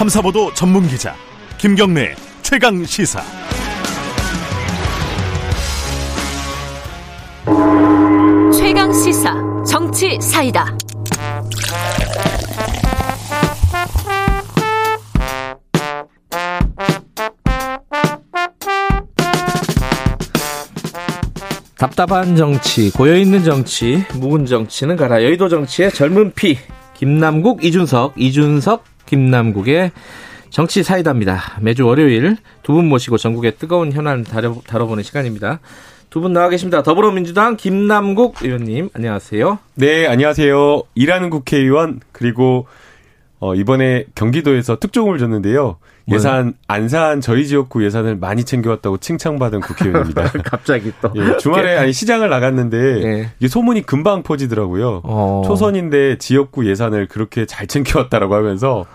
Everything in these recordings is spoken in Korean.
탐사보도 전문 기자 김경래 최강 시사. 최강 시사 정치 사이다. 답답한 정치, 고여있는 정치, 묵은 정치는 가라. 여의도 정치의 젊은 피, 김남국, 이준석, 이준석, 김남국의 정치 사이다입니다. 매주 월요일 두 분 모시고 전국의 뜨거운 현안 다뤄, 다뤄보는 시간입니다. 두 분 나와 계십니다. 더불어민주당 김남국 의원님, 안녕하세요. 네, 안녕하세요. 일하는 국회의원, 그리고, 어, 이번에 경기도에서 특종을 줬는데요. 예산, 안산 저희 지역구 예산을 많이 챙겨왔다고 칭찬받은 국회의원입니다. 갑자기 또. 예, 주말에 아니 시장을 나갔는데 예. 이게 소문이 금방 퍼지더라고요. 어. 초선인데 지역구 예산을 그렇게 잘 챙겨왔다라고 하면서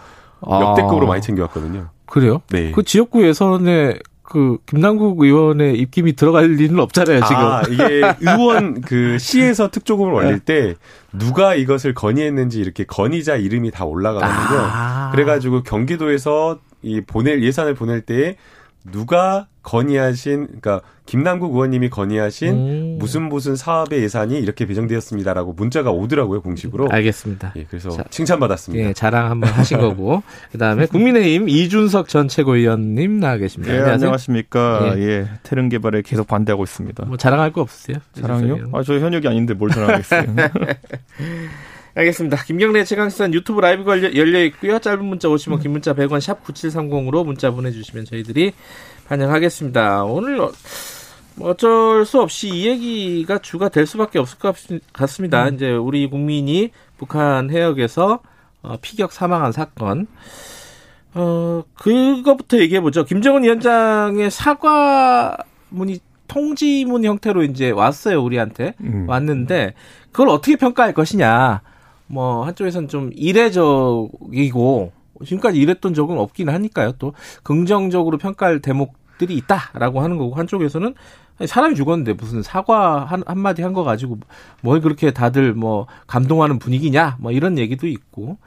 역대급으로 아. 많이 챙겨왔거든요. 그래요? 네. 그 지역구 예선에 그 김남국 의원의 입김이 들어갈 리는 없잖아요, 지금. 아, 이게 의원 그 시에서 특조금을 올릴 때 누가 이것을 건의했는지 이렇게 건의자 이름이 다 올라가거든요. 아. 그래 가지고 경기도에서 이 보낼 예산을 보낼 때 누가 건의하신 그러니까 김남국 의원님이 건의하신 음. 무슨 무슨 사업의 예산이 이렇게 배정되었습니다라고 문자가 오더라고요 공식으로. 알겠습니다. 예, 그래서 자, 칭찬받았습니다. 예, 자랑 한번 하신 거고. 그다음에 국민의힘 이준석 전 최고위원님 나와 계십니다. 예, 안녕하세요. 안녕하십니까. 예. 예. 태릉 개발에 계속 반대하고 있습니다. 뭐 자랑할 거 없으세요? 자랑이요? 아, 저 현역이 아닌데 뭘 자랑하겠어요. 알겠습니다. 김경래 최강시선 유튜브 라이브가 열려, 열려 있고요. 짧은 문자 50원, 긴 문자 100원, 샵 9730으로 문자 보내주시면 저희들이 반영하겠습니다. 오늘 어, 뭐 어쩔 수 없이 이 얘기가 주가 될 수밖에 없을 것 같- 같습니다. 이제 우리 국민이 북한 해역에서 어, 피격 사망한 사건. 어, 그거부터 얘기해보죠. 김정은 위원장의 사과문이 통지문 형태로 이제 왔어요, 우리한테. 음. 왔는데, 그걸 어떻게 평가할 것이냐. 뭐, 한쪽에서는 좀 이례적이고, 지금까지 이랬던 적은 없긴 하니까요. 또, 긍정적으로 평가할 대목들이 있다라고 하는 거고, 한쪽에서는 사람이 죽었는데 무슨 사과 한, 한마디 한 거 가지고 뭘 그렇게 다들 뭐 감동하는 분위기냐 뭐 이런 얘기도 있고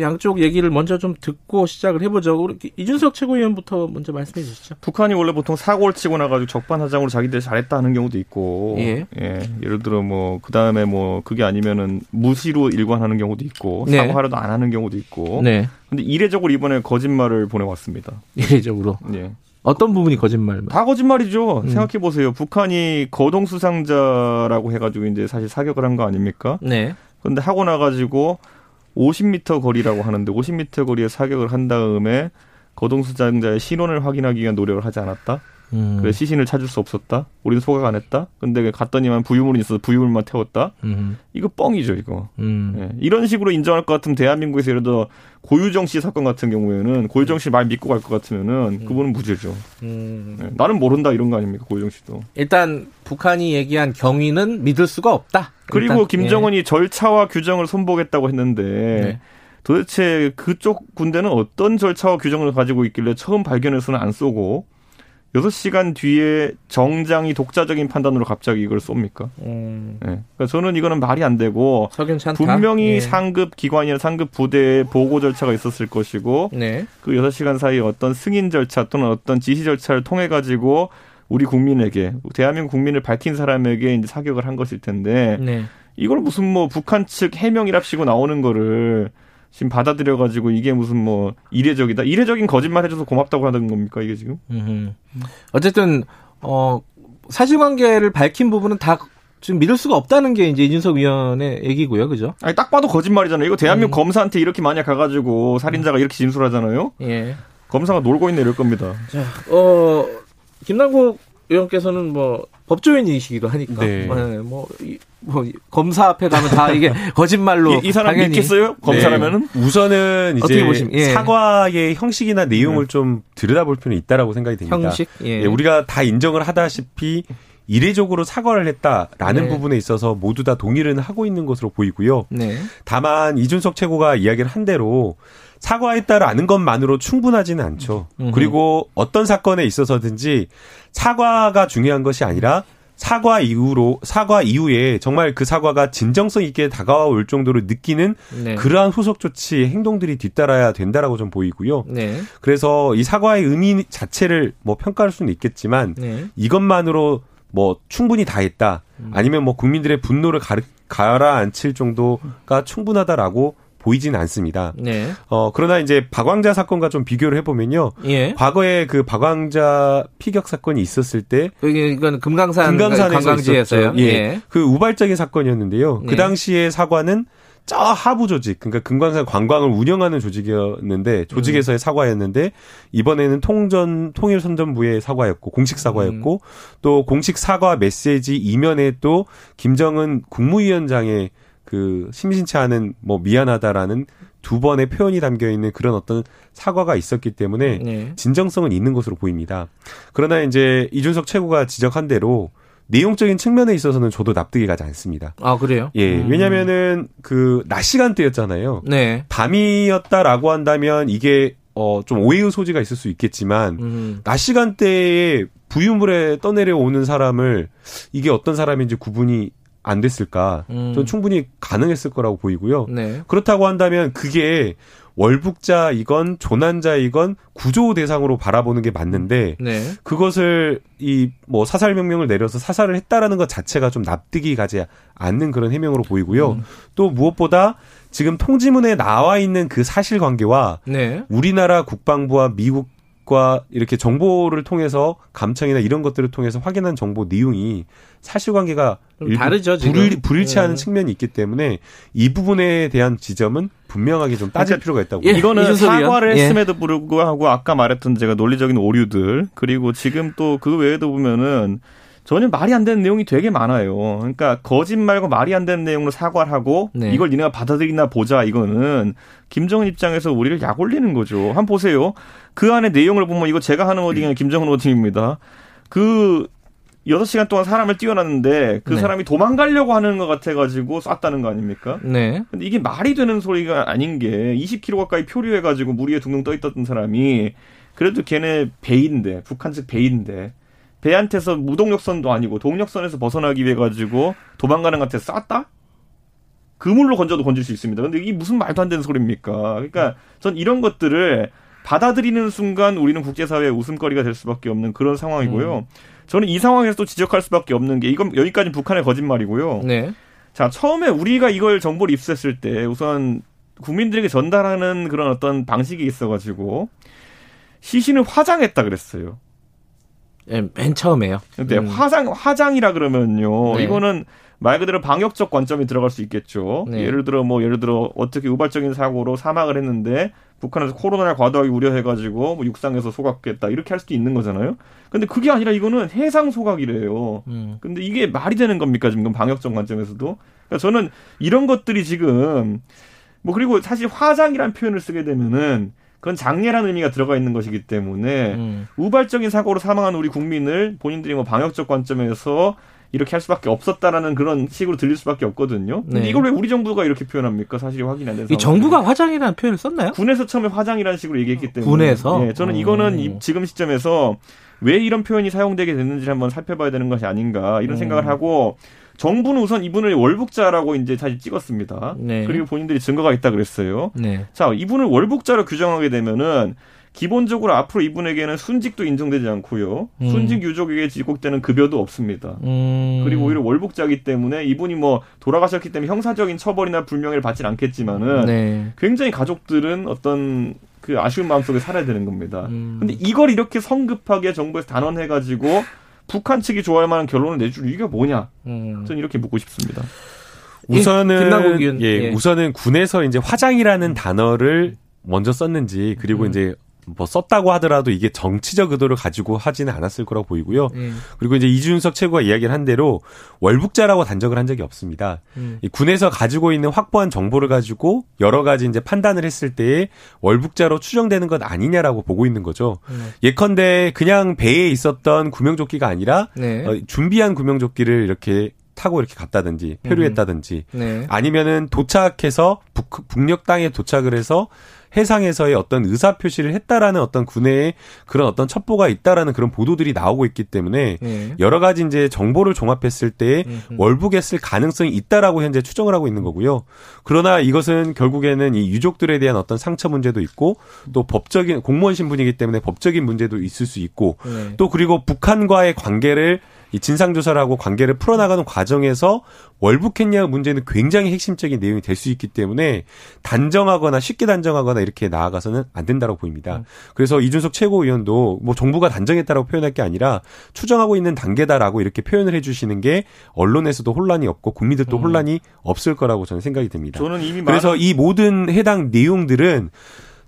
양쪽 얘기를 먼저 좀 듣고 시작을 해보죠. 우리 이준석 최고위원부터 먼저 말씀해 주시죠. 북한이 원래 보통 사고를 치고 나가지고 적반하장으로 자기들 잘했다 하는 경우도 있고, 예. 예를 들어 뭐, 그 다음에 뭐, 그게 아니면은 무시로 일관하는 경우도 있고, 네. 사과하려도 안 하는 경우도 있고, 네. 근데 이례적으로 이번에 거짓말을 보내왔습니다. 이례적으로 예. 어떤 부분이 거짓말? 다 거짓말이죠. 음. 생각해 보세요. 북한이 거동 수상자라고 해가지고 이제 사실 사격을 한 거 아닙니까? 네. 근데 하고 나가지고 50m 거리라고 하는데 50m 거리에 사격을 한 다음에 거동 수상자의 신원을 확인하기 위한 노력을 하지 않았다. 음. 그래서 시신을 찾을 수 없었다. 우리는 소각 안 했다. 근데 갔더니만 부유물이 있어서 부유물만 태웠다. 음. 이거 뻥이죠, 이거. 음. 예. 이런 식으로 인정할 것 같으면 대한민국에서 예를 들어 고유정 씨 사건 같은 경우에는 고유정 씨 말 믿고 갈 것 같으면은 그분은 무죄죠. 음. 예. 나는 모른다 이런 거 아닙니까, 고유정 씨도. 일단 북한이 얘기한 경위는 믿을 수가 없다. 그리고 일단, 김정은이 절차와 규정을 손보겠다고 했는데 네. 도대체 그쪽 군대는 어떤 절차와 규정을 가지고 있길래 처음 발견해서는 안 쏘고 6시간 뒤에 정장이 독자적인 판단으로 갑자기 이걸 쏩니까? 예. 음. 예. 그러니까 저는 이거는 말이 안 되고. 분명히 예. 상급 기관이나 상급 부대에 보고 절차가 있었을 것이고 네. 그 6시간 사이에 어떤 승인 절차 또는 어떤 지시 절차를 통해 가지고 우리 국민에게 대한민국 국민을 밝힌 사람에게 이제 사격을 한 것일 텐데 네. 이걸 무슨 뭐 북한 측 해명이랍시고 나오는 거를 지금 받아들여 가지고 이게 무슨 뭐 이례적이다 이례적인 거짓말 해줘서 고맙다고 하는 겁니까 이게 지금 음. 어쨌든 어 사실관계를 밝힌 부분은 다 지금 믿을 수가 없다는 게 이제 이준석 위원의 얘기고요, 그죠? 아니 딱 봐도 거짓말이잖아요 이거 대한민국 음. 검사한테 이렇게 만약 가가지고 살인자가 이렇게 진술하잖아요 예. 검사가 놀고 있네 이럴 겁니다 자, 어 김남국 의원께서는 뭐 법조인이시기도 하니까 네. 네, 뭐, 이, 뭐 검사 앞에 가면 다 이게 거짓말로 이, 이 사람 당연히 믿겠어요 검사라면은 우선은 어떻게 이제 예. 사과의 형식이나 내용을 좀 들여다볼 필요는 있다라고 생각이 듭니다. 형식 예. 예, 우리가 다 인정을 하다시피 이례적으로 사과를 했다라는 네. 부분에 있어서 모두 다 동의를 하고 있는 것으로 보이고요. 네. 다만 이준석 최고가 이야기를 한 대로 사과했다라는 것만으로 충분하지는 않죠. 음흠. 그리고 어떤 사건에 있어서든지 사과가 중요한 것이 아니라 사과 이후로 사과 이후에 정말 그 사과가 진정성 있게 다가올 정도로 느끼는 네. 그러한 후속 조치 행동들이 뒤따라야 된다라고 좀 보이고요. 네. 그래서 이 사과의 의미 자체를 뭐 평가할 수는 있겠지만 네. 이것만으로 뭐 충분히 다 했다. 아니면 뭐 국민들의 분노를 가르, 가라앉힐 정도가 충분하다라고 보이진 않습니다. 네. 어, 그러나 이제 박왕자 사건과 좀 비교를 해보면요. 예. 과거에 그 박왕자 피격 사건이 있었을 때 이건 금강산 관광지에서요. 있었죠. 예. 그 우발적인 사건이었는데요. 네. 그 당시에 사과는 저 하부 조직, 그러니까 금강산 관광을 운영하는 조직이었는데 조직에서의 사과였는데 이번에는 통전 통일 선전부의 사과였고 공식 사과였고 또 공식 사과 메시지 이면에 또 김정은 국무위원장의 그 심심치 않은 뭐 미안하다라는 두 번의 표현이 담겨 있는 그런 어떤 사과가 있었기 때문에 네. 진정성은 있는 것으로 보입니다. 그러나 이제 이준석 최고가 지적한 대로 내용적인 측면에 있어서는 저도 납득이 가지 않습니다. 아 그래요? 예, 음. 왜냐면은 그 낮 시간대였잖아요. 네. 밤이었다라고 한다면 이게 어 좀 오해의 소지가 있을 수 있겠지만 음. 낮 시간대에 부유물에 떠내려오는 사람을 이게 어떤 사람인지 구분이 안 됐을까? 음. 전 충분히 가능했을 거라고 보이고요. 네. 그렇다고 한다면 그게 월북자이건 조난자이건 구조 대상으로 바라보는 게 맞는데 네. 그것을 이 뭐 사살 명령을 내려서 사살을 했다라는 것 자체가 좀 납득이 가지 않는 그런 해명으로 보이고요. 음. 또 무엇보다 지금 통지문에 나와 있는 그 사실관계와 네. 우리나라 국방부와 미국 과 이렇게 정보를 통해서 감청이나 이런 것들을 통해서 확인한 정보 내용이 사실관계가 다르죠, 지금. 불일, 불일치하는 음. 측면이 있기 때문에 이 부분에 대한 지점은 분명하게 좀 따질 그러니까 필요가 있다고 예. 이거는. 사과를 예. 했음에도 불구하고 아까 말했던 제가 논리적인 오류들 그리고 지금 또 그 외에도 보면은 전혀 말이 안 되는 내용이 되게 많아요. 그러니까 거짓말과 말이 안 되는 내용으로 사과를 하고 네. 이걸 니네가 받아들이나 보자 이거는 김정은 입장에서 우리를 약 올리는 거죠. 한번 보세요. 그 안에 내용을 보면 이거 제가 하는 아니라 김정은 워딩입니다. 그 6시간 동안 사람을 띄워놨는데 그 네. 사람이 도망가려고 하는 것 같아가지고 쐈다는 거 아닙니까? 네. 근데 이게 말이 되는 소리가 아닌 게 20km 가까이 표류해가지고 물 위에 둥둥 떠 있던 사람이 그래도 걔네 배인데 북한 측 배인데 배한테서 무동력선도 아니고 동력선에서 벗어나기 위해 가지고 도망가는 것한테 쐈다? 그물로 건져도 건질 수 있습니다. 근데 이게 무슨 말도 안 되는 소리입니까? 그러니까 전 이런 것들을 받아들이는 순간 우리는 국제사회의 웃음거리가 될 수밖에 없는 그런 상황이고요. 저는 이 상황에서 또 지적할 수밖에 없는 게 이건 여기까지 북한의 거짓말이고요. 네. 자, 처음에 우리가 이걸 정보를 입수했을 때 우선 국민들에게 전달하는 그런 어떤 방식이 있어가지고 시신을 화장했다 그랬어요. 예, 맨 처음에요. 근데 음. 화장 화장이라 그러면요. 네. 이거는 말 그대로 방역적 관점이 들어갈 수 있겠죠. 네. 예를 들어 뭐 예를 들어 어떻게 우발적인 사고로 사망을 했는데 북한에서 코로나를 과도하게 우려해가지고 뭐 육상에서 소각했다 이렇게 할 수도 있는 거잖아요. 근데 그게 아니라 이거는 해상 소각이래요. 음. 근데 이게 말이 되는 겁니까 지금 방역적 관점에서도? 그러니까 저는 이런 것들이 지금 뭐 그리고 사실 화장이란 표현을 쓰게 되면은 그건 장례라는 의미가 들어가 있는 것이기 때문에 음. 우발적인 사고로 사망한 우리 국민을 본인들이 뭐 방역적 관점에서 이렇게 할 수밖에 없었다라는 그런 식으로 들릴 수밖에 없거든요. 근데 네. 이걸 왜 우리 정부가 이렇게 표현합니까? 사실이 확인이 안된이 상황. 정부가 화장이라는 표현을 썼나요? 군에서 처음에 화장이라는 식으로 얘기했기 때문에 군에서? 예, 저는 어. 이거는 이- 지금 시점에서 왜 이런 표현이 사용되게 됐는지 한번 살펴봐야 되는 것이 아닌가 이런 음. 생각을 하고 정부는 우선 이분을 월북자라고 이제 다시 찍었습니다. 네. 그리고 본인들이 증거가 있다 그랬어요. 네. 자, 이분을 월북자로 규정하게 되면은 기본적으로 앞으로 이분에게는 순직도 인정되지 않고요. 음. 순직 유족에게 지급되는 급여도 없습니다. 음. 그리고 오히려 월북자이기 때문에 이분이 뭐 돌아가셨기 때문에 형사적인 처벌이나 불명예를 받진 않겠지만은 네. 굉장히 가족들은 어떤 그 아쉬운 마음속에 살아야 되는 겁니다. 음. 근데 이걸 이렇게 성급하게 정부에서 단언해가지고 북한 측이 좋아할 만한 결론을 내줄 이유가 뭐냐? 음. 저는 이렇게 묻고 싶습니다. 우선은 예, 예. 우선은 군에서 이제 화장이라는 단어를 먼저 썼는지 그리고 음. 이제 뭐 썼다고 하더라도 이게 정치적 의도를 가지고 하지는 않았을 거라고 보이고요. 음. 그리고 이제 이준석 최고가 이야기를 한 대로 월북자라고 단정을 한 적이 없습니다. 음. 이 군에서 가지고 있는 확보한 정보를 가지고 여러 가지 이제 판단을 했을 때에 월북자로 추정되는 것 아니냐라고 보고 있는 거죠. 음. 예컨대 그냥 배에 있었던 구명조끼가 아니라 네. 어, 준비한 구명조끼를 이렇게 타고 이렇게 갔다든지 표류했다든지 네. 아니면은 도착해서 북, 북녘 땅에 도착을 해서 해상에서의 어떤 의사 표시를 했다라는 어떤 군의 그런 어떤 첩보가 있다라는 그런 보도들이 나오고 있기 때문에 예. 여러 가지 이제 정보를 종합했을 때 음흠. 월북에 쓸 가능성이 있다라고 현재 추정을 하고 있는 거고요. 그러나 이것은 결국에는 이 유족들에 대한 어떤 상처 문제도 있고 또 법적인 공무원 신분이기 때문에 법적인 문제도 있을 수 있고 네. 또 그리고 북한과의 관계를 이 진상조사라고 관계를 풀어나가는 과정에서 월북했냐 문제는 굉장히 핵심적인 내용이 될 수 있기 때문에 단정하거나 쉽게 단정하거나 이렇게 나아가서는 안 된다고 보입니다. 음. 그래서 이준석 최고위원도 뭐 정부가 단정했다라고 표현할 게 아니라 추정하고 있는 단계다라고 이렇게 표현을 해주시는 게 언론에서도 혼란이 없고 국민들도 음. 혼란이 없을 거라고 저는 생각이 듭니다. 저는 이미 그래서 이 모든 해당 내용들은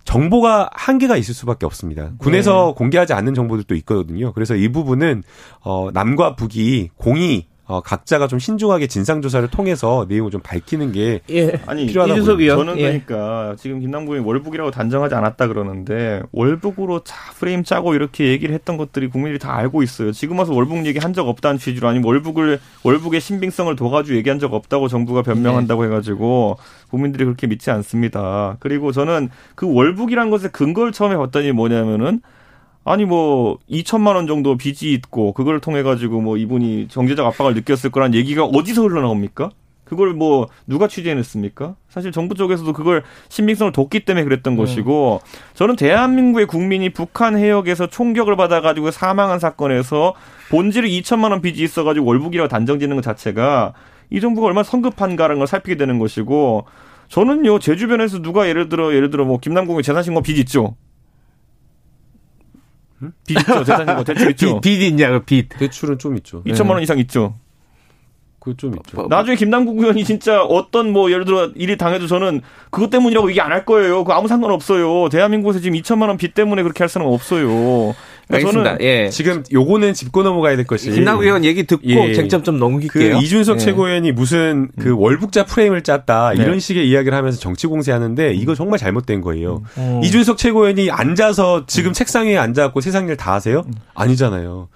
정보가 한계가 있을 수밖에 없습니다. 군에서 네. 공개하지 않는 정보들도 있거든요. 그래서 이 부분은 어 남과 북이 공이 어 각자가 좀 신중하게 진상 조사를 통해서 내용을 좀 밝히는 게 예. 아니 필요하다고 이준석 의원. 저는 예. 그러니까 지금 김남국이 월북이라고 단정하지 않았다 그러는데 월북으로 자 프레임 짜고 이렇게 얘기를 했던 것들이 국민들이 다 알고 있어요. 지금 와서 월북 얘기 한 적 없다는 취지로 아니면 월북을 월북의 신빙성을 둬가지고 얘기한 적 없다고 정부가 변명한다고 해가지고 국민들이 그렇게 믿지 않습니다. 그리고 저는 그 월북이란 것의 근거를 처음에 봤더니 뭐냐면은 아니 뭐 2천만 원 정도 빚이 있고 그걸 통해 가지고 뭐 이분이 경제적 압박을 느꼈을 거란 얘기가 어디서 흘러나옵니까? 그걸 뭐 누가 취재해냈습니까? 사실 정부 쪽에서도 그걸 신빙성을 뒀기 때문에 그랬던 것이고 저는 대한민국의 국민이 북한 해역에서 총격을 받아가지고 사망한 사건에서 본질을 2천만 원 빚이 있어가지고 월북이라고 단정짓는 것 자체가 이 정부가 얼마나 성급한가라는 걸 살피게 되는 것이고 저는요 제 주변에서 누가 예를 들어 예를 들어 뭐 김남국의 재산신고 빚 있죠. 빚 있죠 재산신고 대출 있죠. 빚, 빚 있냐고 빚. 대출은 좀 있죠. 2천만 원 이상 있죠. 그거 좀 있죠. 뭐, 나중에 김남국 의원이 진짜 어떤 뭐 예를 들어 일이 당해도 저는 그것 때문이라고 얘기 안 할 거예요. 그 아무 상관 없어요. 대한민국에서 지금 2천만 원 빚 때문에 그렇게 할 사람 없어요. 그러니까 알겠습니다. 저는 예. 지금 요거는 짚고 넘어가야 될 것이 김남국 의원 얘기 듣고 예. 쟁점 좀그 넘길게요. 이준석 예. 최고위원이 무슨 그 월북자 프레임을 짰다 네. 이런 식의 이야기를 하면서 정치 공세하는데 이거 정말 잘못된 거예요. 음. 이준석 최고위원이 앉아서 지금 책상 위에 앉아갖고 세상 일 다 하세요? 아니잖아요.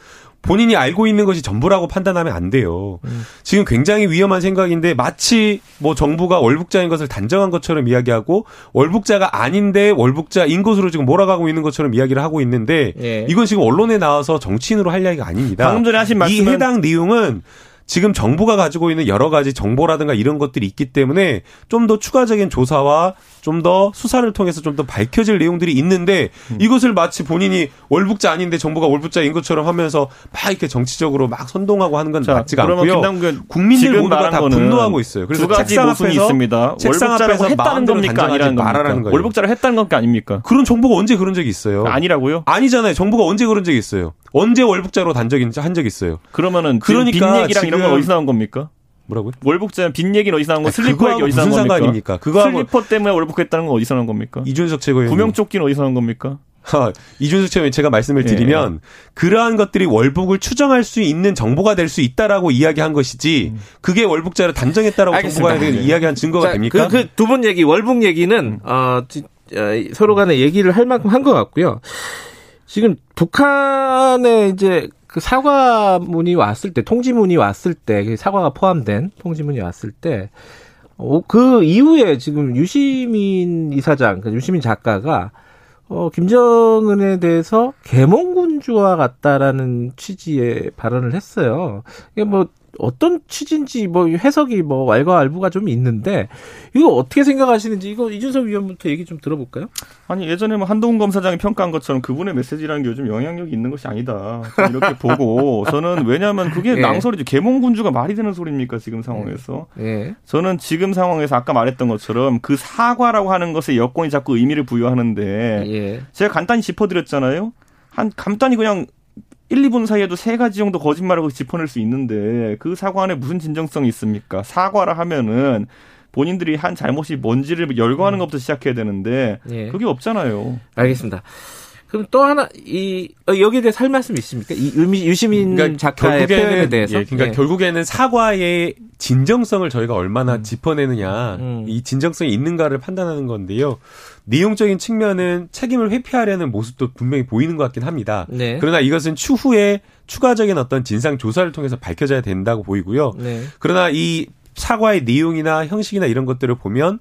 본인이 알고 있는 것이 전부라고 판단하면 안 돼요. 지금 굉장히 위험한 생각인데 마치 뭐 정부가 월북자인 것을 단정한 것처럼 이야기하고 월북자가 아닌데 월북자인 것으로 지금 몰아가고 있는 것처럼 이야기를 하고 있는데 예. 이건 지금 언론에 나와서 정치인으로 할 이야기가 아닙니다. 방금 전에 하신 이 말씀은 해당 내용은 지금 정부가 가지고 있는 여러 가지 정보라든가 이런 것들이 있기 때문에 좀 더 추가적인 조사와 좀 더 수사를 통해서 좀 더 밝혀질 내용들이 있는데 음. 이것을 마치 본인이 월북자 아닌데 정부가 월북자인 것처럼 하면서 막 이렇게 정치적으로 막 선동하고 하는 건 자, 맞지가 않고요. 국민들 모두가 다 분노하고 있어요. 그래서 두 가지 책상 모순이 앞에서 있습니다. 책상 월북자라고 했다는 겁니까 아니라는 겁니까? 거예요. 월북자를 했다는 건게 아닙니까? 그런 정보가 언제 그런 적이 있어요? 아니라고요? 아니잖아요. 정부가 언제 그런 적이 있어요? 언제 월북자로 단 적이 한 적이 있어요? 그러면은 그러니까 그러니까 빚 얘기랑 이런 건 어디서 나온 겁니까? 뭐라고요? 월북자 빚 얘기는 어디서 나온 거? 아니, 슬리퍼 얘기 어디서 나온 겁니까? 상관입니까? 그거하고 슬리퍼 때문에 월북했다는 건 어디서 나온 겁니까? 이준석 최고위원 구명조끼는 어디서 나온 겁니까? 하, 이준석 최고위원 제가 말씀을 예. 드리면 그러한 것들이 월북을 추정할 수 있는 정보가 될 수 있다라고 이야기한 것이지 그게 월북자를 단정했다라고 알겠습니다. 정부가 네. 이야기한 증거가 됩니까? 음. 그두분 얘기 월북 얘기는 어, 지- 어, 서로 간에 얘기를 할 만큼 한 것 같고요. 지금 북한에 이제 그 사과문이 왔을 때 통지문이 왔을 때그 사과가 포함된 통지문이 왔을 때 어, 그 이후에 지금 유시민 이사장, 그 유시민 작가가 어, 김정은에 대해서 계몽군주와 같다라는 취지의 발언을 했어요. 이게 뭐 어떤 취지인지 뭐 해석이 뭐 왈가왈부가 좀 있는데 이거 어떻게 생각하시는지 이거 이준석 위원부터 얘기 좀 들어볼까요? 아니 예전에 뭐 한동훈 검사장이 평가한 것처럼 그분의 메시지라는 게 요즘 영향력이 있는 것이 아니다. 이렇게 보고 저는 왜냐하면 그게 예. 낭설이죠. 계몽군주가 말이 되는 소리입니까 지금 상황에서? 예. 저는 지금 상황에서 아까 말했던 것처럼 그 사과라고 하는 것에 여권이 자꾸 의미를 부여하는데 예. 제가 간단히 짚어드렸잖아요. 한 간단히 그냥 1, 2분 사이에도 세 가지 정도 거짓말하고 짚어낼 수 있는데 그 사과 안에 무슨 진정성이 있습니까? 사과라 하면은 본인들이 한 잘못이 뭔지를 열거하는 것부터 시작해야 되는데 예. 그게 없잖아요. 알겠습니다. 그럼 또 하나 이 어, 여기에 대해서 할 말씀 있습니까? 이 유시민 작가의 표현에 대해서. 예, 그러니까 예. 결국에는 사과의 진정성을 저희가 얼마나 짚어내느냐, 음. 이 진정성이 있는가를 판단하는 건데요. 내용적인 측면은 책임을 회피하려는 모습도 분명히 보이는 것 같긴 합니다. 네. 그러나 이것은 추후에 추가적인 어떤 진상 조사를 통해서 밝혀져야 된다고 보이고요. 네. 그러나 이 사과의 내용이나 형식이나 이런 것들을 보면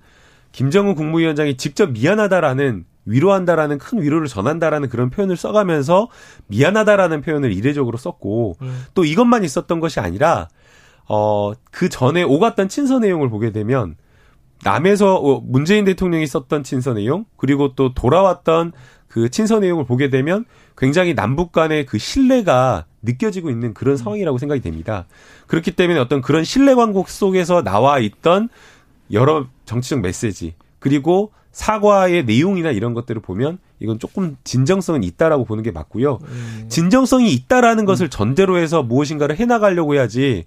김정은 국무위원장이 직접 미안하다라는 위로한다라는 큰 위로를 전한다라는 그런 표현을 써가면서 미안하다라는 표현을 이례적으로 썼고 음. 또 이것만 있었던 것이 아니라 어 그 전에 오갔던 친서 내용을 보게 되면 남에서 어, 문재인 대통령이 썼던 친서 내용 그리고 또 돌아왔던 그 친서 내용을 보게 되면 굉장히 남북 간의 그 신뢰가 느껴지고 있는 그런 상황이라고 생각이 됩니다. 그렇기 때문에 어떤 그런 신뢰 광국 속에서 나와 있던 여러 정치적 메시지 그리고 사과의 내용이나 이런 것들을 보면 이건 조금 진정성은 있다라고 보는 게 맞고요. 진정성이 있다라는 것을 전제로 해서 무엇인가를 해나가려고 해야지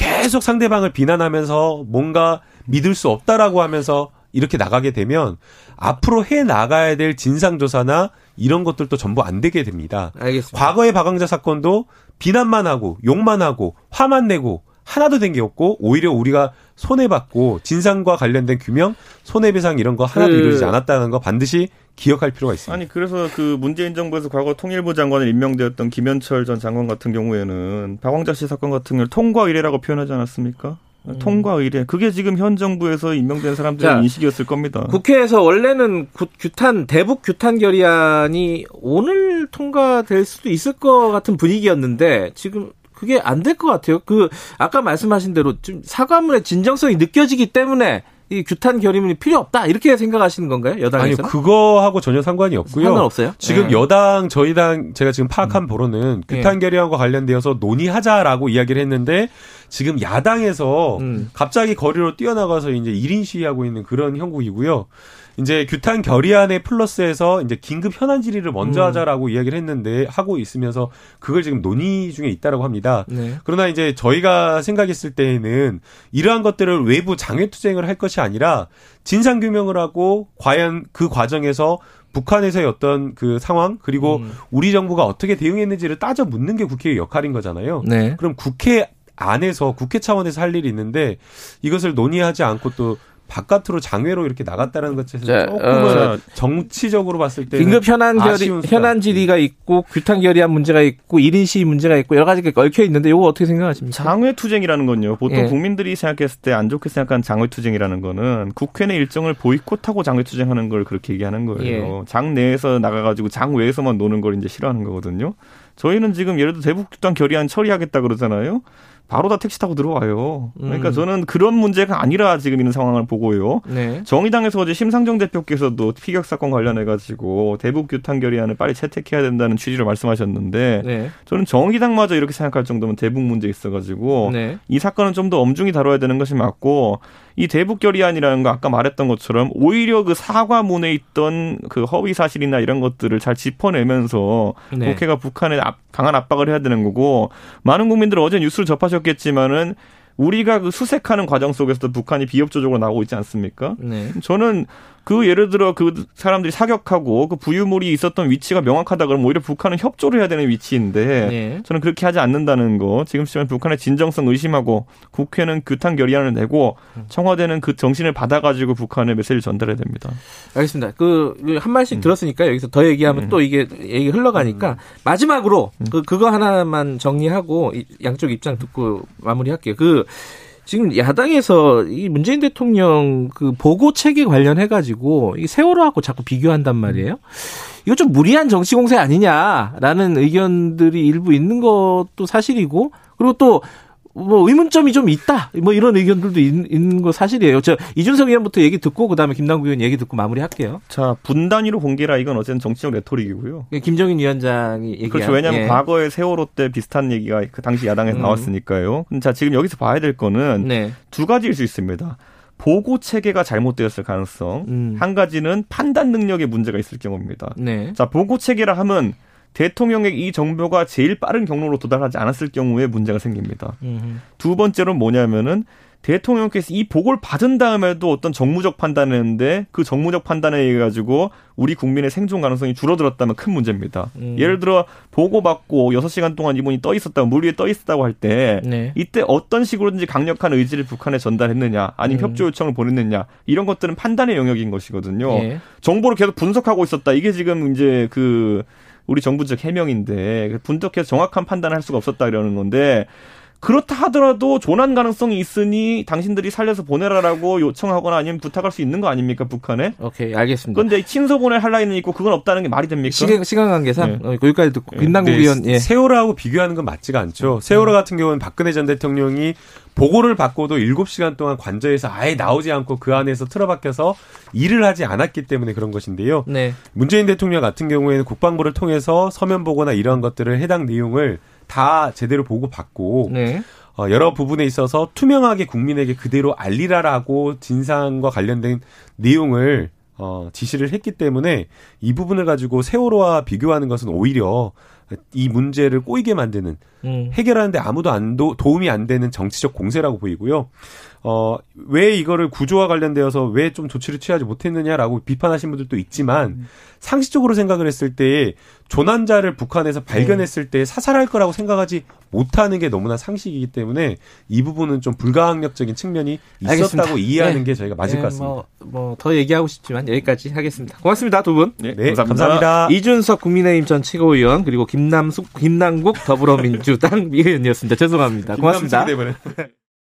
계속 상대방을 비난하면서 뭔가 믿을 수 없다라고 하면서 이렇게 나가게 되면 앞으로 해 나가야 될 진상조사나 이런 것들도 전부 안 되게 됩니다. 알겠습니다. 과거의 박광자 사건도 비난만 하고 욕만 하고 화만 내고 하나도 된 게 없고 오히려 우리가 손해받고 진상과 관련된 규명, 손해배상 이런 거 하나도 그- 이루어지지 않았다는 거 반드시 기억할 필요가 있습니다. 아니 그래서 그 문재인 정부에서 과거 통일부 장관을 임명되었던 김현철 전 장관 같은 경우에는 박광자 씨 사건 같은 경우 통과 의례라고 표현하지 않았습니까? 통과 의례. 그게 지금 현 정부에서 임명된 사람들의 자, 인식이었을 겁니다. 국회에서 원래는 구- 규탄 대북 규탄 결의안이 오늘 통과될 수도 있을 것 같은 분위기였는데 지금 그게 안 될 것 같아요. 그 아까 말씀하신 대로 좀 사과문의 진정성이 느껴지기 때문에 이 규탄 결의문이 필요 없다 이렇게 생각하시는 건가요? 아니 여당에서는 그거하고 전혀 상관이 없고요. 상관없어요. 지금 네. 여당 저희 당 제가 지금 파악한 바로는 규탄 결의안과 관련되어서 논의하자라고 이야기를 했는데 지금 야당에서 음. 갑자기 거리로 뛰어나가서 이제 1인 시위하고 있는 그런 형국이고요. 이제 규탄 결의안에 플러스해서 이제 긴급 현안 질의를 먼저 음. 하자라고 이야기를 했는데 하고 있으면서 그걸 지금 논의 중에 있다라고 합니다. 네. 그러나 이제 저희가 생각했을 때에는 이러한 것들을 외부 장외 투쟁을 할 것이 아니라 진상 규명을 하고 과연 그 과정에서 북한에서의 어떤 그 상황 그리고 음. 우리 정부가 어떻게 대응했는지를 따져 묻는 게 국회의 역할인 거잖아요. 네. 그럼 국회 안에서 국회 차원에서 할 일이 있는데 이것을 논의하지 않고 또 바깥으로 장외로 이렇게 나갔다는 것에서 자, 조금은 어, 정치적으로 봤을 때 긴급 현안 결의. 현안 질의가 있고 규탄 결의안 문제가 있고 1인 시위 문제가 있고 여러 가지가 얽혀 있는데 이거 어떻게 생각하십니까? 장외 투쟁이라는 건요. 보통 예. 국민들이 생각했을 때 안 좋게 생각하는 장외 투쟁이라는 거는 국회 내 일정을 보이콧하고 장외 투쟁하는 걸 그렇게 얘기하는 거예요. 장 내에서 나가 가지고 장 외에서만 노는 걸 이제 싫어하는 거거든요. 저희는 지금 예를 들어 대북 규탄 결의안 처리하겠다 그러잖아요. 바로 다 택시 타고 들어와요. 그러니까 음. 저는 그런 문제가 아니라 지금 있는 상황을 보고요. 네. 정의당에서 어제 심상정 대표께서도 피격 사건 관련해 가지고 대북 규탄 결의안을 빨리 채택해야 된다는 취지로 말씀하셨는데 네. 저는 정의당마저 이렇게 생각할 정도면 대북 문제 있어 가지고 네. 이 사건은 좀 더 엄중히 다뤄야 되는 것이 맞고 이 대북 결의안이라는 거 아까 말했던 것처럼 오히려 그 사과문에 있던 그 허위 사실이나 이런 것들을 잘 짚어내면서 네. 국회가 북한에 압- 강한 압박을 해야 되는 거고 많은 국민들 어제 뉴스를 접하셨겠지만은 우리가 그 수색하는 과정 속에서도 북한이 비협조적으로 나오고 있지 않습니까? 네. 저는 그 예를 들어 그 사람들이 사격하고 그 부유물이 있었던 위치가 명확하다 그러면 오히려 북한은 협조를 해야 되는 위치인데 네. 저는 그렇게 하지 않는다는 거 지금 시점에 북한의 진정성 의심하고 국회는 규탄 결의안을 내고 청와대는 그 정신을 받아가지고 북한에 메시지를 전달해야 됩니다. 알겠습니다. 그 한 말씩 음. 들었으니까 여기서 더 얘기하면 또 이게 얘기 흘러가니까 마지막으로 음. 그 그거 하나만 정리하고 이- 양쪽 입장 듣고 마무리할게요. 그 지금 야당에서 이 문재인 대통령 그 보고 체계 관련해 가지고 이 세월호하고 자꾸 비교한단 말이에요. 이거 좀 무리한 정치 공세 아니냐라는 의견들이 일부 있는 것도 사실이고 그리고 또 뭐 의문점이 좀 있다. 뭐 이런 의견들도 있, 있는 거 사실이에요. 저 이준석 의원부터 얘기 듣고 그다음에 김남국 의원 얘기 듣고 마무리할게요. 자 분단위로 공개라 이건 어쨌든 정치적 레토릭이고요. 김정인 위원장이 얘기한 그렇죠. 왜냐하면 예. 과거에 세월호 때 비슷한 얘기가 그 당시 야당에서 음. 나왔으니까요. 자 지금 여기서 봐야 될 거는 네. 두 가지일 수 있습니다. 보고 체계가 잘못되었을 가능성. 음. 한 가지는 판단 능력에 문제가 있을 경우입니다. 네. 자, 보고 체계라 하면 대통령의 이 정보가 제일 빠른 경로로 도달하지 않았을 경우에 문제가 생깁니다. 음. 두 번째로는 뭐냐면은 대통령께서 이 보고를 받은 다음에도 어떤 정무적 판단을 했는데 그 정무적 판단에 의해 가지고 우리 국민의 생존 가능성이 줄어들었다면 큰 문제입니다. 음. 예를 들어 보고 받고 6시간 동안 이분이 떠 있었다고 물 위에 떠 있었다고 할때 네. 이때 어떤 식으로든지 강력한 의지를 북한에 전달했느냐 아니면 음. 협조 요청을 보냈느냐 이런 것들은 판단의 영역인 것이거든요. 예. 정보를 계속 분석하고 있었다. 이게 지금 이제 그 우리 정부적 해명인데 분석해서 정확한 판단을 할 수가 없었다 이러는 건데 그렇다 하더라도 조난 가능성이 있으니 당신들이 살려서 보내라라고 요청하거나 아니면 부탁할 수 있는 거 아닙니까 북한에? 오케이 알겠습니다. 그런데 친서 보낼 할 라인은 있고 그건 없다는 게 말이 됩니까? 시간, 시간 관계상 예. 어, 여기까지 듣고 김남국 근데 의원 예. 세월호하고 비교하는 건 맞지가 않죠. 세월호 같은 경우는 박근혜 전 대통령이 보고를 받고도 7시간 동안 관저에서 아예 나오지 않고 그 안에서 틀어박혀서 일을 하지 않았기 때문에 그런 것인데요. 네. 문재인 대통령 같은 경우에는 국방부를 통해서 서면 보고나 이러한 것들을 해당 내용을 다 제대로 보고 받고 네. 어, 여러 부분에 있어서 투명하게 국민에게 그대로 알리라라고 진상과 관련된 내용을 어, 지시를 했기 때문에 이 부분을 가지고 세월호와 비교하는 것은 오히려 이 문제를 꼬이게 만드는 음. 해결하는데 아무도 안 도, 도움이 안 되는 정치적 공세라고 보이고요. 어, 왜 이거를 구조와 관련되어서 왜 좀 조치를 취하지 못했느냐라고 비판하신 분들도 있지만 상식적으로 생각을 했을 때 조난자를 북한에서 발견했을 때 사살할 거라고 생각하지 못하는 게 너무나 상식이기 때문에 이 부분은 좀 불가항력적인 측면이 있었다고 알겠습니다. 이해하는 네. 게 저희가 맞을 네, 것 같습니다. 뭐, 뭐, 더 얘기하고 싶지만 여기까지 하겠습니다. 고맙습니다, 두 분. 네, 네, 감사합니다. 이준석 국민의힘 전 최고위원, 그리고 김남숙, 김남국 더불어민주당 위원이었습니다. 죄송합니다. 고맙습니다.